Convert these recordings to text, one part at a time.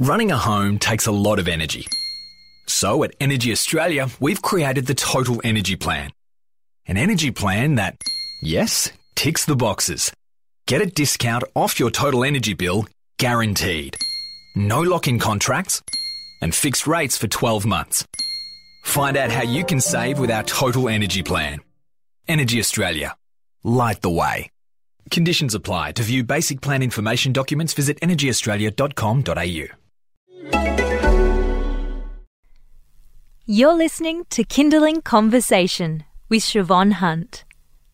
Running a home takes a lot of energy. So at Energy Australia, we've created the Total Energy Plan. An energy plan that, yes, ticks the boxes. Get a discount off your total energy bill, guaranteed. No lock in contracts, and fixed rates for 12 months. Find out how you can save with our Total Energy Plan. Energy Australia. Light the way. Conditions apply. To view basic plan information documents, visit energyaustralia.com.au. You're listening to Kinderling Conversation with Shevonne Hunt,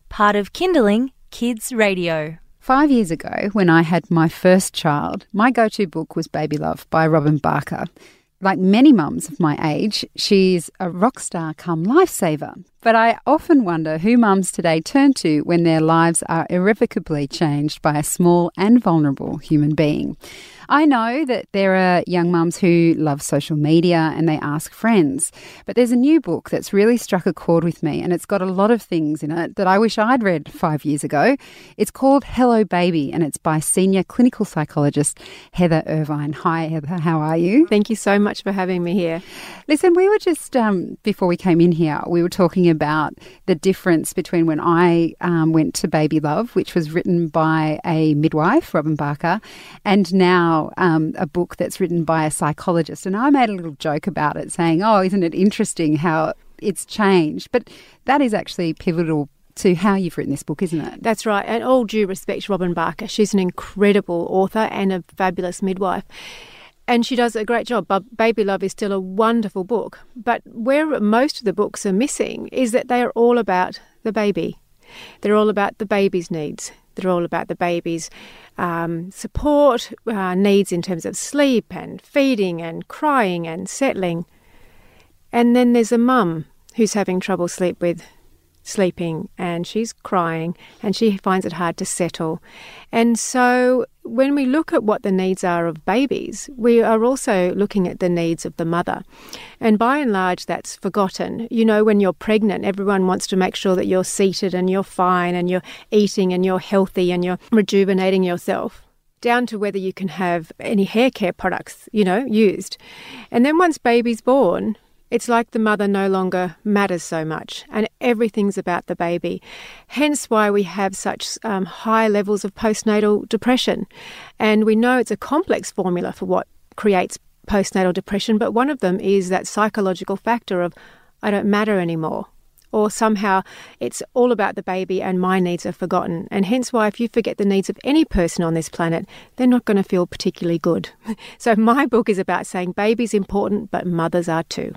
part of Kinderling Kids Radio. Five years ago, when I had my first child, my go to book was Baby Love by Robin Barker. Like many mums of my age, she's a rock star come lifesaver. But I often wonder who mums today turn to when their lives are irrevocably changed by a small and vulnerable human being. I know that there are young mums who love social media and they ask friends, but there's a new book that's really struck a chord with me and it's got a lot of things in it that I wish I'd read five years ago. It's called Hello Baby and it's by senior clinical psychologist Heather Irving. Hi, Heather, how are you? Thank you so much for having me here. Listen, we were just, um, before we came in here, we were talking about the difference between when I um, went to Baby Love, which was written by a midwife, Robin Barker, and now um, a book that's written by a psychologist. And I made a little joke about it, saying, Oh, isn't it interesting how it's changed? But that is actually pivotal to how you've written this book, isn't it? That's right. And all due respect to Robin Barker, she's an incredible author and a fabulous midwife. And she does a great job. Baby Love is still a wonderful book. But where most of the books are missing is that they are all about the baby. They're all about the baby's needs. They're all about the baby's um, support, uh, needs in terms of sleep and feeding and crying and settling. And then there's a mum who's having trouble sleep with sleeping and she's crying and she finds it hard to settle. And so when we look at what the needs are of babies, we are also looking at the needs of the mother. And by and large, that's forgotten. You know, when you're pregnant, everyone wants to make sure that you're seated and you're fine and you're eating and you're healthy and you're rejuvenating yourself down to whether you can have any hair care products, you know, used. And then once baby's born, it's like the mother no longer matters so much, and everything's about the baby. Hence, why we have such um, high levels of postnatal depression. And we know it's a complex formula for what creates postnatal depression, but one of them is that psychological factor of I don't matter anymore or somehow it's all about the baby and my needs are forgotten. And hence why, if you forget the needs of any person on this planet, they're not going to feel particularly good. so, my book is about saying baby's important, but mothers are too.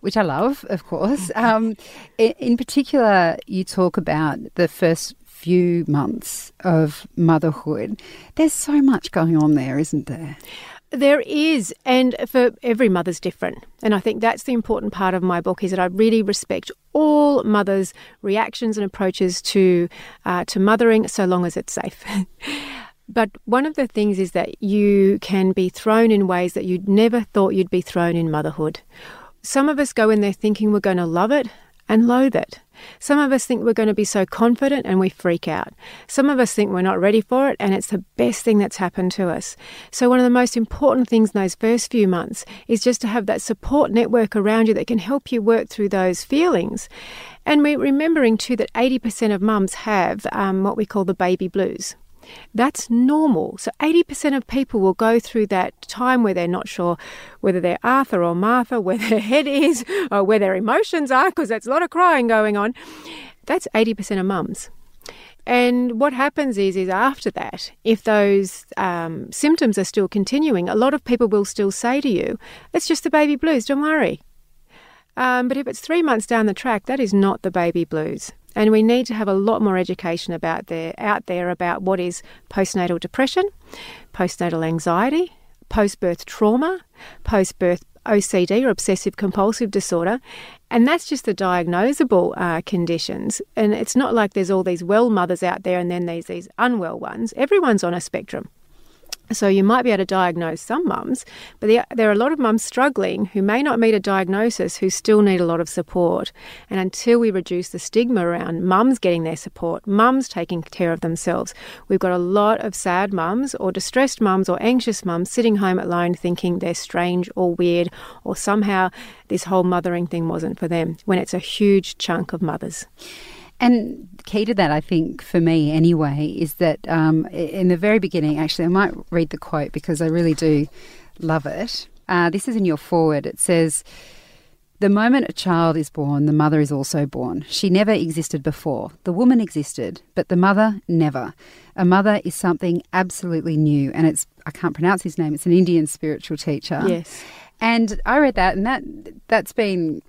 Which I love, of course. Um, in particular, you talk about the first few months of motherhood. There's so much going on there, isn't there? There is, and for every mother's different. And I think that's the important part of my book is that I really respect all mothers' reactions and approaches to uh, to mothering, so long as it's safe. but one of the things is that you can be thrown in ways that you'd never thought you'd be thrown in motherhood. Some of us go in there thinking we're going to love it and loathe it. Some of us think we're going to be so confident and we freak out. Some of us think we're not ready for it and it's the best thing that's happened to us. So, one of the most important things in those first few months is just to have that support network around you that can help you work through those feelings. And we're remembering too that 80% of mums have um, what we call the baby blues. That's normal. So 80% of people will go through that time where they're not sure whether they're Arthur or Martha, where their head is, or where their emotions are, because that's a lot of crying going on. That's 80% of mums. And what happens is, is after that, if those um, symptoms are still continuing, a lot of people will still say to you, "It's just the baby blues. Don't worry." Um, but if it's three months down the track, that is not the baby blues. And we need to have a lot more education about there out there about what is postnatal depression, postnatal anxiety, post-birth trauma, post-birth OCD or obsessive compulsive disorder, and that's just the diagnosable uh, conditions. And it's not like there's all these well mothers out there and then there's these unwell ones. Everyone's on a spectrum. So you might be able to diagnose some mums, but there are a lot of mums struggling who may not meet a diagnosis who still need a lot of support. And until we reduce the stigma around mums getting their support, mums taking care of themselves, we've got a lot of sad mums or distressed mums or anxious mums sitting home alone thinking they're strange or weird or somehow this whole mothering thing wasn't for them when it's a huge chunk of mothers. And key to that, I think, for me anyway, is that um, in the very beginning, actually, I might read the quote because I really do love it. Uh, this is in your forward. It says, the moment a child is born, the mother is also born. She never existed before. The woman existed, but the mother never. A mother is something absolutely new, and it's I can't pronounce his name. It's an Indian spiritual teacher. Yes. And I read that, and that that's been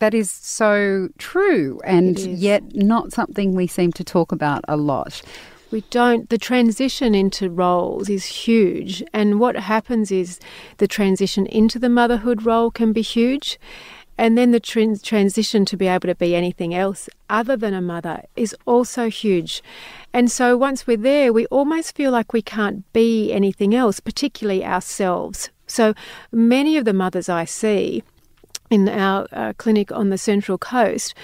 that is so true and yet not something we seem to talk about a lot. We don't. The transition into roles is huge. And what happens is the transition into the motherhood role can be huge. And then the trans- transition to be able to be anything else other than a mother is also huge. And so once we're there, we almost feel like we can't be anything else, particularly ourselves. So many of the mothers I see in our uh, clinic on the Central Coast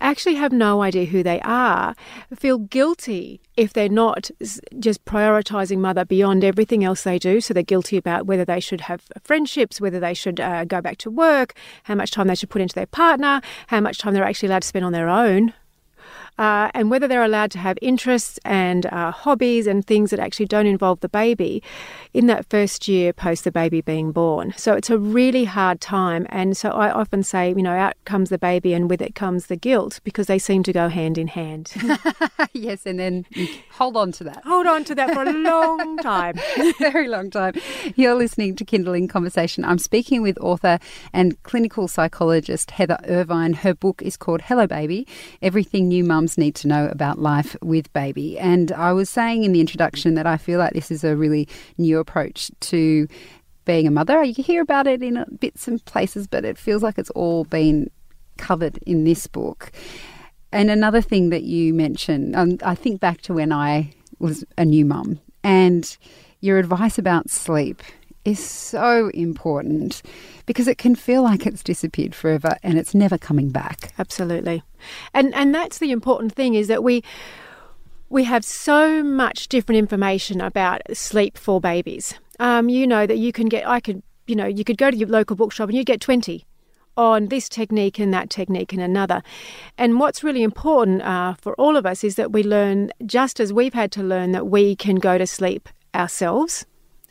actually have no idea who they are, feel guilty if they're not just prioritizing mother beyond everything else they do. So they're guilty about whether they should have friendships, whether they should uh, go back to work, how much time they should put into their partner, how much time they're actually allowed to spend on their own uh, and whether they're allowed to have interests and uh, hobbies and things that actually don't involve the baby in that first year post the baby being born. So it's a really hard time. And so I often say, you know, out comes the baby and with it comes the guilt because they seem to go hand in hand. yes, and then hold on to that. Hold on to that for a long time. Very long time. You're listening to Kinderling Conversation. I'm speaking with author and clinical psychologist Heather Irving. Her book is called Hello Baby Everything New Mum need to know about life with baby. And I was saying in the introduction that I feel like this is a really new approach to being a mother. You hear about it in bits and places, but it feels like it's all been covered in this book. And another thing that you mentioned, um, I think back to when I was a new mum, and your advice about sleep is so important because it can feel like it's disappeared forever and it's never coming back. Absolutely. And and that's the important thing is that we we have so much different information about sleep for babies. Um, you know that you can get I could you know you could go to your local bookshop and you'd get 20 on this technique and that technique and another. And what's really important uh, for all of us is that we learn, just as we've had to learn, that we can go to sleep ourselves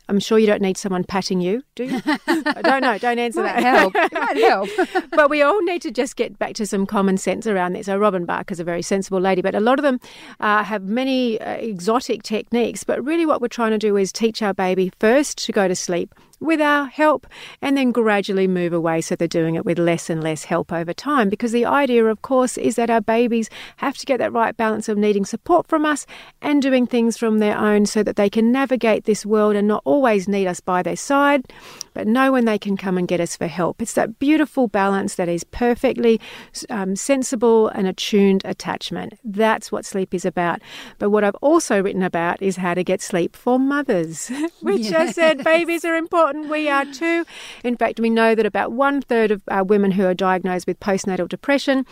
I'm sure you don't need someone patting you, do you? I don't know. Don't answer might that. Help. It might help. but we all need to just get back to some common sense around this. So Robin Barker is a very sensible lady, but a lot of them uh, have many uh, exotic techniques. But really, what we're trying to do is teach our baby first to go to sleep with our help and then gradually move away so they're doing it with less and less help over time. Because the idea, of course, is that our babies have to get that right balance of needing support from us and doing things from their own so that they can navigate this world and not always need us by their side, but know when they can come and get us for help. It's that beautiful balance that is perfectly um, sensible and attuned attachment. That's what sleep is about. But what I've also written about is how to get sleep for mothers, which yeah. I said babies are important important we are too. In fact, we know that about one third of uh, women who are diagnosed with postnatal depression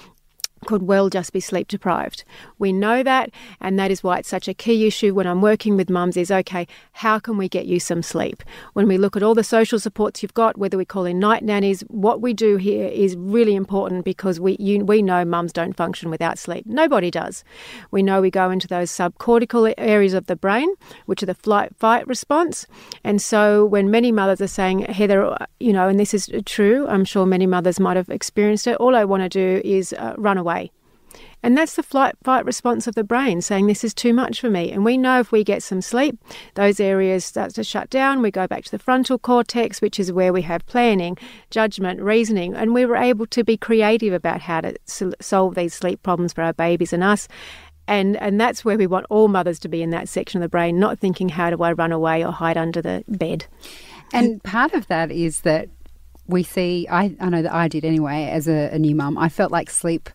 could well just be sleep deprived. We know that, and that is why it's such a key issue when I'm working with mums is okay, how can we get you some sleep? When we look at all the social supports you've got, whether we call in night nannies, what we do here is really important because we you, we know mums don't function without sleep. Nobody does. We know we go into those subcortical areas of the brain, which are the flight fight response. And so when many mothers are saying, Heather, you know, and this is true, I'm sure many mothers might have experienced it, all I want to do is uh, run away and that's the flight fight response of the brain saying this is too much for me. And we know if we get some sleep, those areas start to shut down. We go back to the frontal cortex, which is where we have planning, judgment, reasoning, and we were able to be creative about how to solve these sleep problems for our babies and us. And and that's where we want all mothers to be in that section of the brain, not thinking how do I run away or hide under the bed. And part of that is that we see I, I know that I did anyway as a, a new mum. I felt like sleep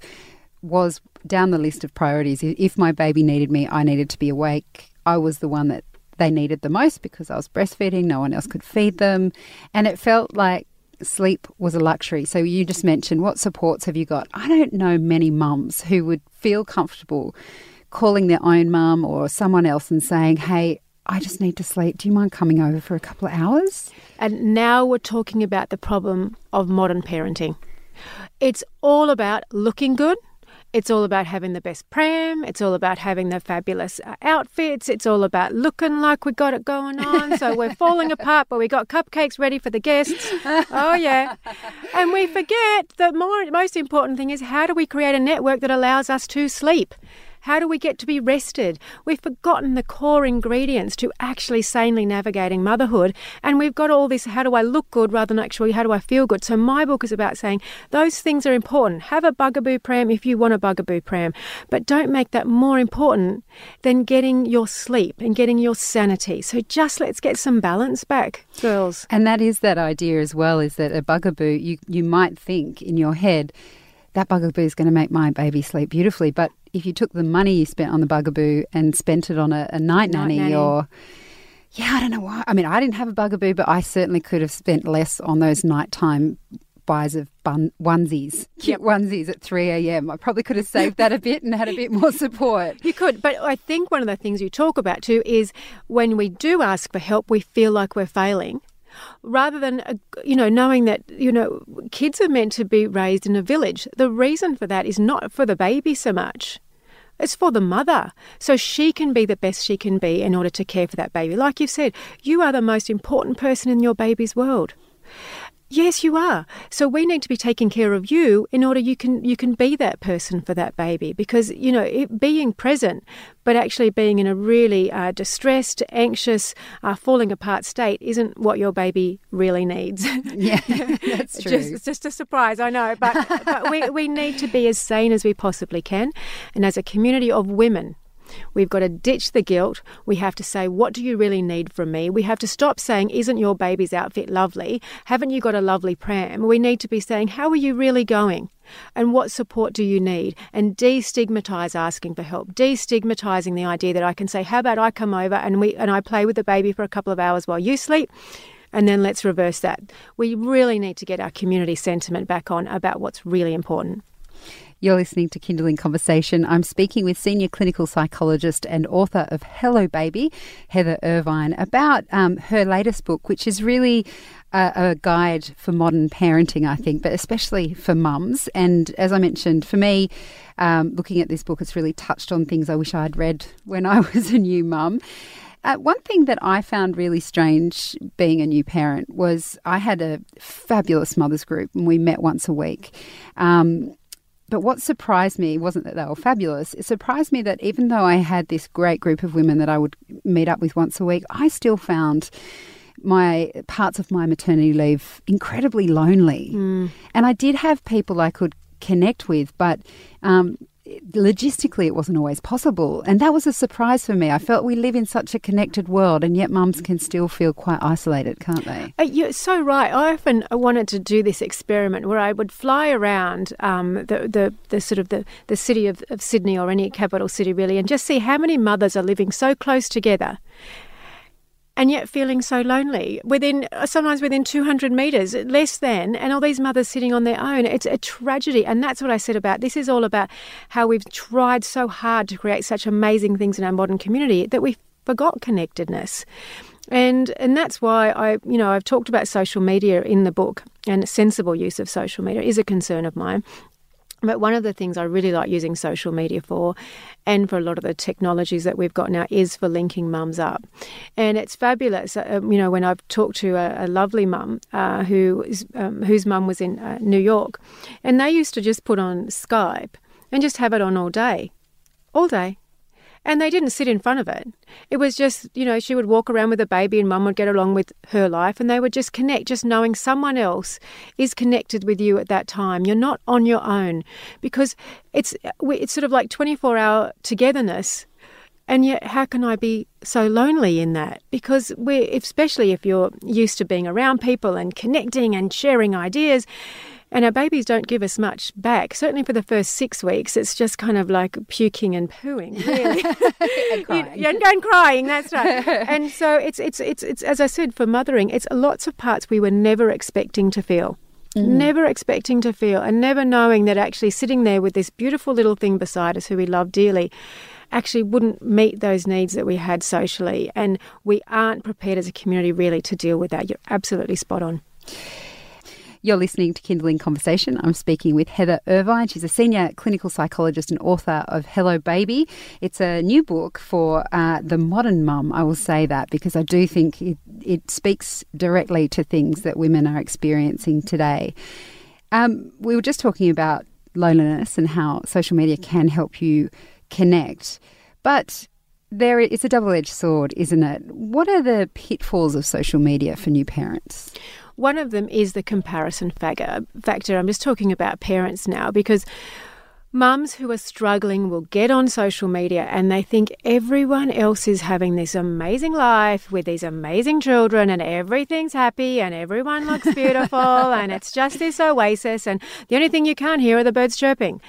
was down the list of priorities. If my baby needed me, I needed to be awake. I was the one that they needed the most because I was breastfeeding, no one else could feed them. And it felt like sleep was a luxury. So you just mentioned what supports have you got? I don't know many mums who would feel comfortable calling their own mum or someone else and saying, hey, I just need to sleep. Do you mind coming over for a couple of hours? And now we're talking about the problem of modern parenting. It's all about looking good. It's all about having the best pram. It's all about having the fabulous uh, outfits. It's all about looking like we got it going on. So we're falling apart, but we got cupcakes ready for the guests. Oh, yeah. And we forget the more, most important thing is how do we create a network that allows us to sleep? How do we get to be rested? We've forgotten the core ingredients to actually sanely navigating motherhood. And we've got all this how do I look good rather than actually how do I feel good. So my book is about saying those things are important. Have a bugaboo pram if you want a bugaboo pram, but don't make that more important than getting your sleep and getting your sanity. So just let's get some balance back, girls. And that is that idea as well is that a bugaboo, you, you might think in your head, that bugaboo is going to make my baby sleep beautifully. But if you took the money you spent on the bugaboo and spent it on a, a night, night nanny, nanny or yeah, I don't know why. I mean, I didn't have a bugaboo, but I certainly could have spent less on those nighttime buys of bun- onesies, cute yep. onesies at 3 a.m. I probably could have saved that a bit and had a bit more support. You could, but I think one of the things you talk about too is when we do ask for help, we feel like we're failing rather than uh, you know knowing that you know kids are meant to be raised in a village. The reason for that is not for the baby so much. It's for the mother. So she can be the best she can be in order to care for that baby. Like you've said you are the most important person in your baby's world Yes, you are. So we need to be taking care of you in order you can you can be that person for that baby because you know it, being present, but actually being in a really uh, distressed, anxious, uh, falling apart state isn't what your baby really needs. Yeah, that's true. just, just a surprise, I know, but, but we we need to be as sane as we possibly can, and as a community of women We've got to ditch the guilt. We have to say, What do you really need from me? We have to stop saying, Isn't your baby's outfit lovely? Haven't you got a lovely pram? We need to be saying, How are you really going? And what support do you need? And destigmatize asking for help, destigmatizing the idea that I can say, How about I come over and we and I play with the baby for a couple of hours while you sleep? and then let's reverse that. We really need to get our community sentiment back on about what's really important. You're listening to Kinderling Conversation. I'm speaking with senior clinical psychologist and author of Hello Baby, Heather Irving, about um, her latest book, which is really a, a, guide for modern parenting, I think, but especially for mums. And as I mentioned, for me, um, looking at this book, it's really touched on things I wish I'd read when I was a new mum. Uh, one thing that I found really strange being a new parent was I had a fabulous mothers group and we met once a week. Um, but what surprised me wasn't that they were fabulous. It surprised me that even though I had this great group of women that I would meet up with once a week, I still found my parts of my maternity leave incredibly lonely. Mm. And I did have people I could connect with, but um, logistically it wasn't always possible. And that was a surprise for me. I felt we live in such a connected world and yet mums can still feel quite isolated can't they? Uh, you're so right. I often wanted to do this experiment where i would fly around um, the, the, the sort of the, the city of, of sydney or any capital city really and just see how many mothers are living so close together and yet feeling so lonely within uh, sometimes within 200 meters less than and all these mothers sitting on their own. It's a tragedy and that's what i said about this is all about how we've tried so hard to create such amazing things in our modern community that we forgot connectedness. And and that's why I you know I've talked about social media in the book and sensible use of social media is a concern of mine but one of the things I really like using social media for, and for a lot of the technologies that we've got now, is for linking mums up. And it's fabulous. Uh, you know, when I've talked to a, a lovely mum uh, who is, um, whose mum was in uh, New York, and they used to just put on Skype and just have it on all day, all day. And they didn't sit in front of it. It was just, you know, she would walk around with a baby and mum would get along with her life and they would just connect, just knowing someone else is connected with you at that time. You're not on your own because it's, it's sort of like 24 hour togetherness And yet, how can I be so lonely in that? Because we're, especially if you're used to being around people and connecting and sharing ideas, and our babies don't give us much back. Certainly for the first six weeks, it's just kind of like puking and pooing, really. and crying. and, and crying, that's right. and so it's, it's, it's, it's, as I said, for mothering, it's lots of parts we were never expecting to feel. Mm. Never expecting to feel, and never knowing that actually sitting there with this beautiful little thing beside us who we love dearly actually wouldn't meet those needs that we had socially. And we aren't prepared as a community really to deal with that. You're absolutely spot on. You're listening to Kinderling Conversation. I'm speaking with Heather Irving. She's a senior clinical psychologist and author of Hello Baby. It's a new book for uh, the modern mum. I will say that because I do think it, it speaks directly to things that women are experiencing today. Um, we were just talking about loneliness and how social media can help you connect, but there it's a double-edged sword, isn't it? What are the pitfalls of social media for new parents? One of them is the comparison factor. I'm just talking about parents now because mums who are struggling will get on social media and they think everyone else is having this amazing life with these amazing children and everything's happy and everyone looks beautiful and it's just this oasis and the only thing you can't hear are the birds chirping.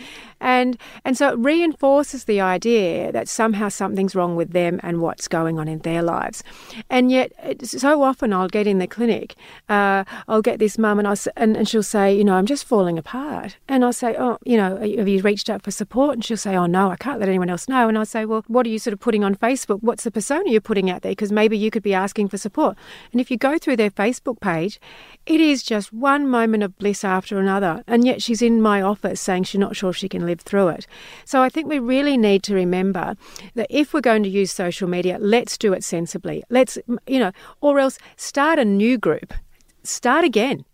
And and so it reinforces the idea that somehow something's wrong with them and what's going on in their lives. And yet, so often I'll get in the clinic, uh, I'll get this mum and, I, and and she'll say, you know, I'm just falling apart. And I'll say, oh, you know, have you reached out for support? And she'll say, oh no, I can't let anyone else know. And I'll say, well, what are you sort of putting on Facebook? What's the persona you're putting out there? Because maybe you could be asking for support. And if you go through their Facebook page, it is just one moment of bliss after another. And yet she's in my office saying she's not sure if she can live through it. So I think we really need to remember that if we're going to use social media, let's do it sensibly. Let's, you know, or else start a new group. Start again.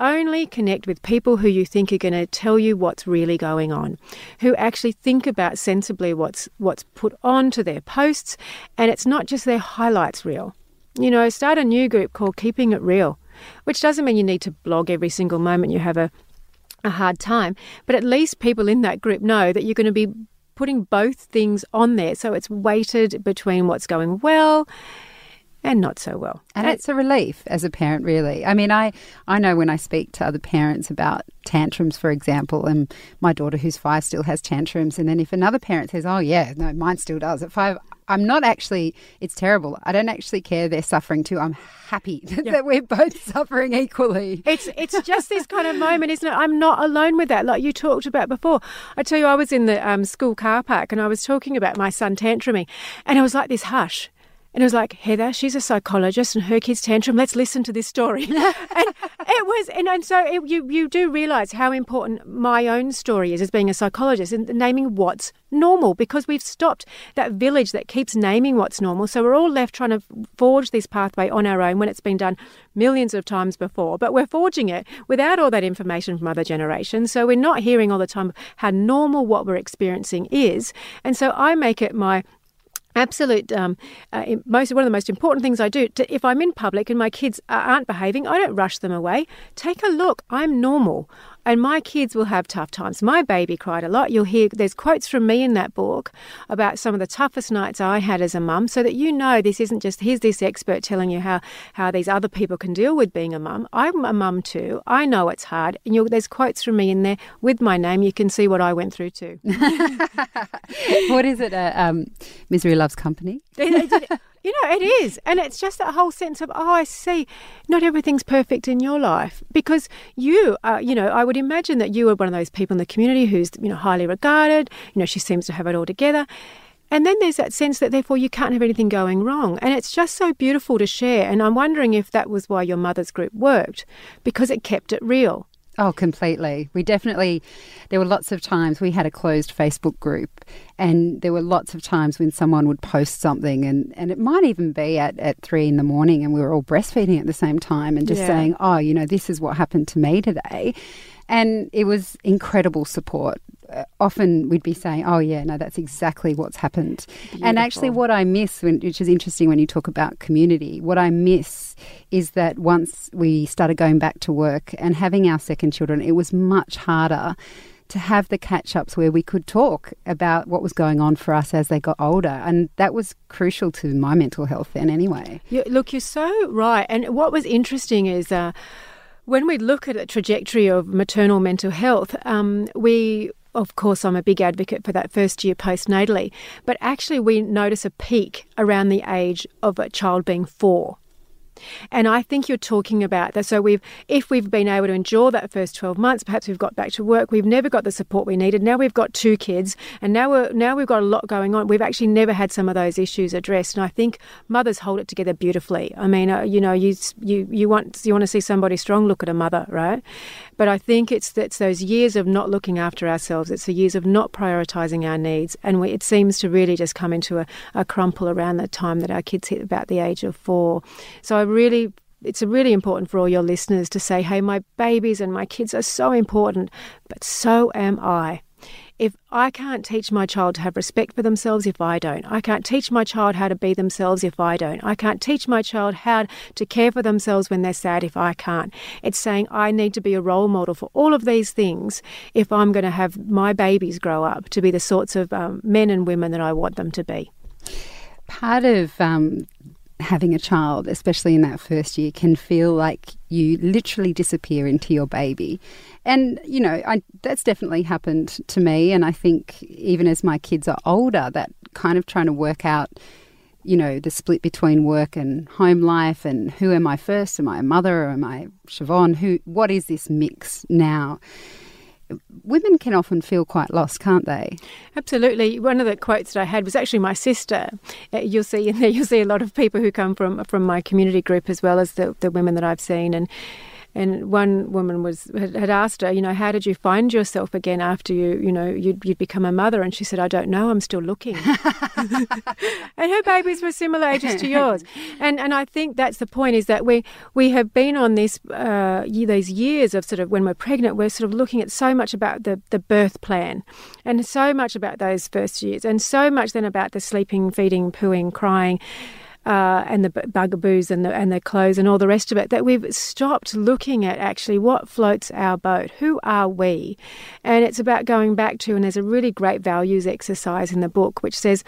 Only connect with people who you think are going to tell you what's really going on, who actually think about sensibly what's what's put onto their posts, and it's not just their highlights reel. You know, start a new group called Keeping It Real, which doesn't mean you need to blog every single moment you have a a hard time, but at least people in that group know that you're going to be putting both things on there. So it's weighted between what's going well and not so well. And it's a relief as a parent, really. I mean, I, I know when I speak to other parents about tantrums, for example, and my daughter who's five still has tantrums, and then if another parent says, oh, yeah, no, mine still does at five, I'm not actually, it's terrible. I don't actually care they're suffering too. I'm happy that, that we're both suffering equally. It's it's just this kind of moment, isn't it? I'm not alone with that, like you talked about before. I tell you, I was in the um, school car park and I was talking about my son tantruming, and it was like this hush. And it was like, Heather, she's a psychologist and her kid's tantrum. Let's listen to this story. and it was, and, and so it, you, you do realize how important my own story is as being a psychologist and naming what's normal because we've stopped that village that keeps naming what's normal. So we're all left trying to forge this pathway on our own when it's been done millions of times before. But we're forging it without all that information from other generations. So we're not hearing all the time how normal what we're experiencing is. And so I make it my absolute um, uh, most one of the most important things I do to, if I'm in public and my kids aren't behaving I don't rush them away. Take a look. I'm normal and my kids will have tough times. My baby cried a lot. You'll hear there's quotes from me in that book about some of the toughest nights I had as a mum so that you know this isn't just here's this expert telling you how how these other people can deal with being a mum. I'm a mum too. I know it's hard. And there's quotes from me in there with my name. You can see what I went through too. What is it uh, um, misery loves company you know, it is. And it's just that whole sense of, oh, I see, not everything's perfect in your life. Because you, uh, you know, I would imagine that you are one of those people in the community who's, you know, highly regarded. You know, she seems to have it all together. And then there's that sense that therefore you can't have anything going wrong. And it's just so beautiful to share. And I'm wondering if that was why your mother's group worked, because it kept it real. Oh, completely. We definitely, there were lots of times we had a closed Facebook group, and there were lots of times when someone would post something, and, and it might even be at, at three in the morning, and we were all breastfeeding at the same time and just yeah. saying, oh, you know, this is what happened to me today. And it was incredible support. Uh, often we'd be saying, "Oh yeah, no, that's exactly what's happened." Beautiful. And actually, what I miss, when, which is interesting when you talk about community, what I miss is that once we started going back to work and having our second children, it was much harder to have the catch ups where we could talk about what was going on for us as they got older. And that was crucial to my mental health then, anyway. Look, you're so right. And what was interesting is. Uh, when we look at the trajectory of maternal mental health, um, we of course, I'm a big advocate for that first year postnatally, but actually, we notice a peak around the age of a child being four. And I think you're talking about that. So we've, if we've been able to endure that first 12 months, perhaps we've got back to work. We've never got the support we needed. Now we've got two kids, and now we're now we've got a lot going on. We've actually never had some of those issues addressed, and I think mothers hold it together beautifully. I mean, uh, you know, you you you want you want to see somebody strong. Look at a mother, right? But I think it's it's those years of not looking after ourselves. It's the years of not prioritizing our needs, and we, it seems to really just come into a, a crumple around the time that our kids hit about the age of four. So I really it's really important for all your listeners to say, hey, my babies and my kids are so important, but so am I. If I can't teach my child to have respect for themselves if I don't, I can't teach my child how to be themselves if I don't, I can't teach my child how to care for themselves when they're sad if I can't. It's saying I need to be a role model for all of these things if I'm going to have my babies grow up to be the sorts of um, men and women that I want them to be. Part of um, having a child, especially in that first year, can feel like you literally disappear into your baby. And, you know, I, that's definitely happened to me. And I think even as my kids are older, that kind of trying to work out, you know, the split between work and home life and who am I first? Am I a mother or am I Shevonne? Who, what is this mix now? Women can often feel quite lost, can't they? Absolutely. One of the quotes that I had was actually my sister. Uh, you'll see in there, you'll see a lot of people who come from from my community group as well as the, the women that I've seen, and and one woman was had, asked her, you know, how did you find yourself again after you, you know, you'd, you'd become a mother? And she said, I don't know, I'm still looking. and her babies were similar ages to yours. And and I think that's the point is that we we have been on this uh, these years of sort of when we're pregnant, we're sort of looking at so much about the the birth plan, and so much about those first years, and so much then about the sleeping, feeding, pooing, crying uh, and the bugaboos and the and the clothes and all the rest of it that we've stopped looking at actually what floats our boat. Who are we? And it's about going back to and there's a really great values exercise in the book which says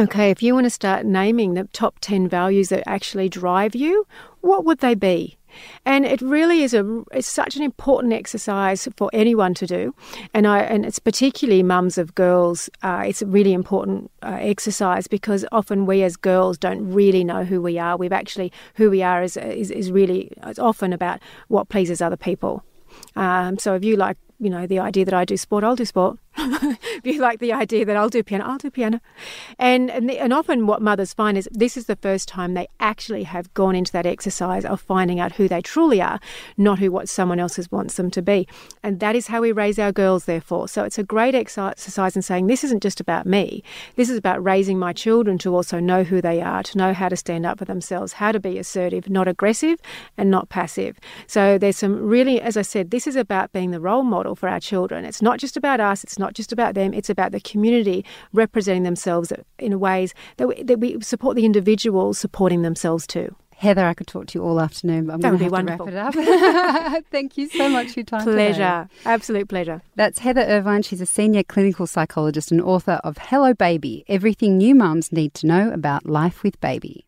Okay, if you want to start naming the top 10 values that actually drive you, what would they be? And it really is a it's such an important exercise for anyone to do, and I and it's particularly mums of girls. Uh, it's a really important uh, exercise because often we as girls don't really know who we are. We've actually who we are is is, is really it's often about what pleases other people. Um, so if you like you know, the idea that I do sport, I'll do sport. if you like the idea that I'll do piano, I'll do piano. And and, the, and often what mothers find is this is the first time they actually have gone into that exercise of finding out who they truly are, not who what someone else wants them to be. And that is how we raise our girls, therefore. So it's a great exercise in saying this isn't just about me. This is about raising my children to also know who they are, to know how to stand up for themselves, how to be assertive, not aggressive, and not passive. So there's some really, as I said, this is about being the role model model for our children. It's not just about us, it's not just about them, it's about the community representing themselves in ways that we, that we support the individuals supporting themselves too. Heather, I could talk to you all afternoon, but I'm going to have wonderful. to wrap it up. Thank you so much for your time. Pleasure. Today. Absolute pleasure. That's Heather Irving. She's a senior clinical psychologist and author of Hello Baby Everything New Mums Need to Know About Life with Baby.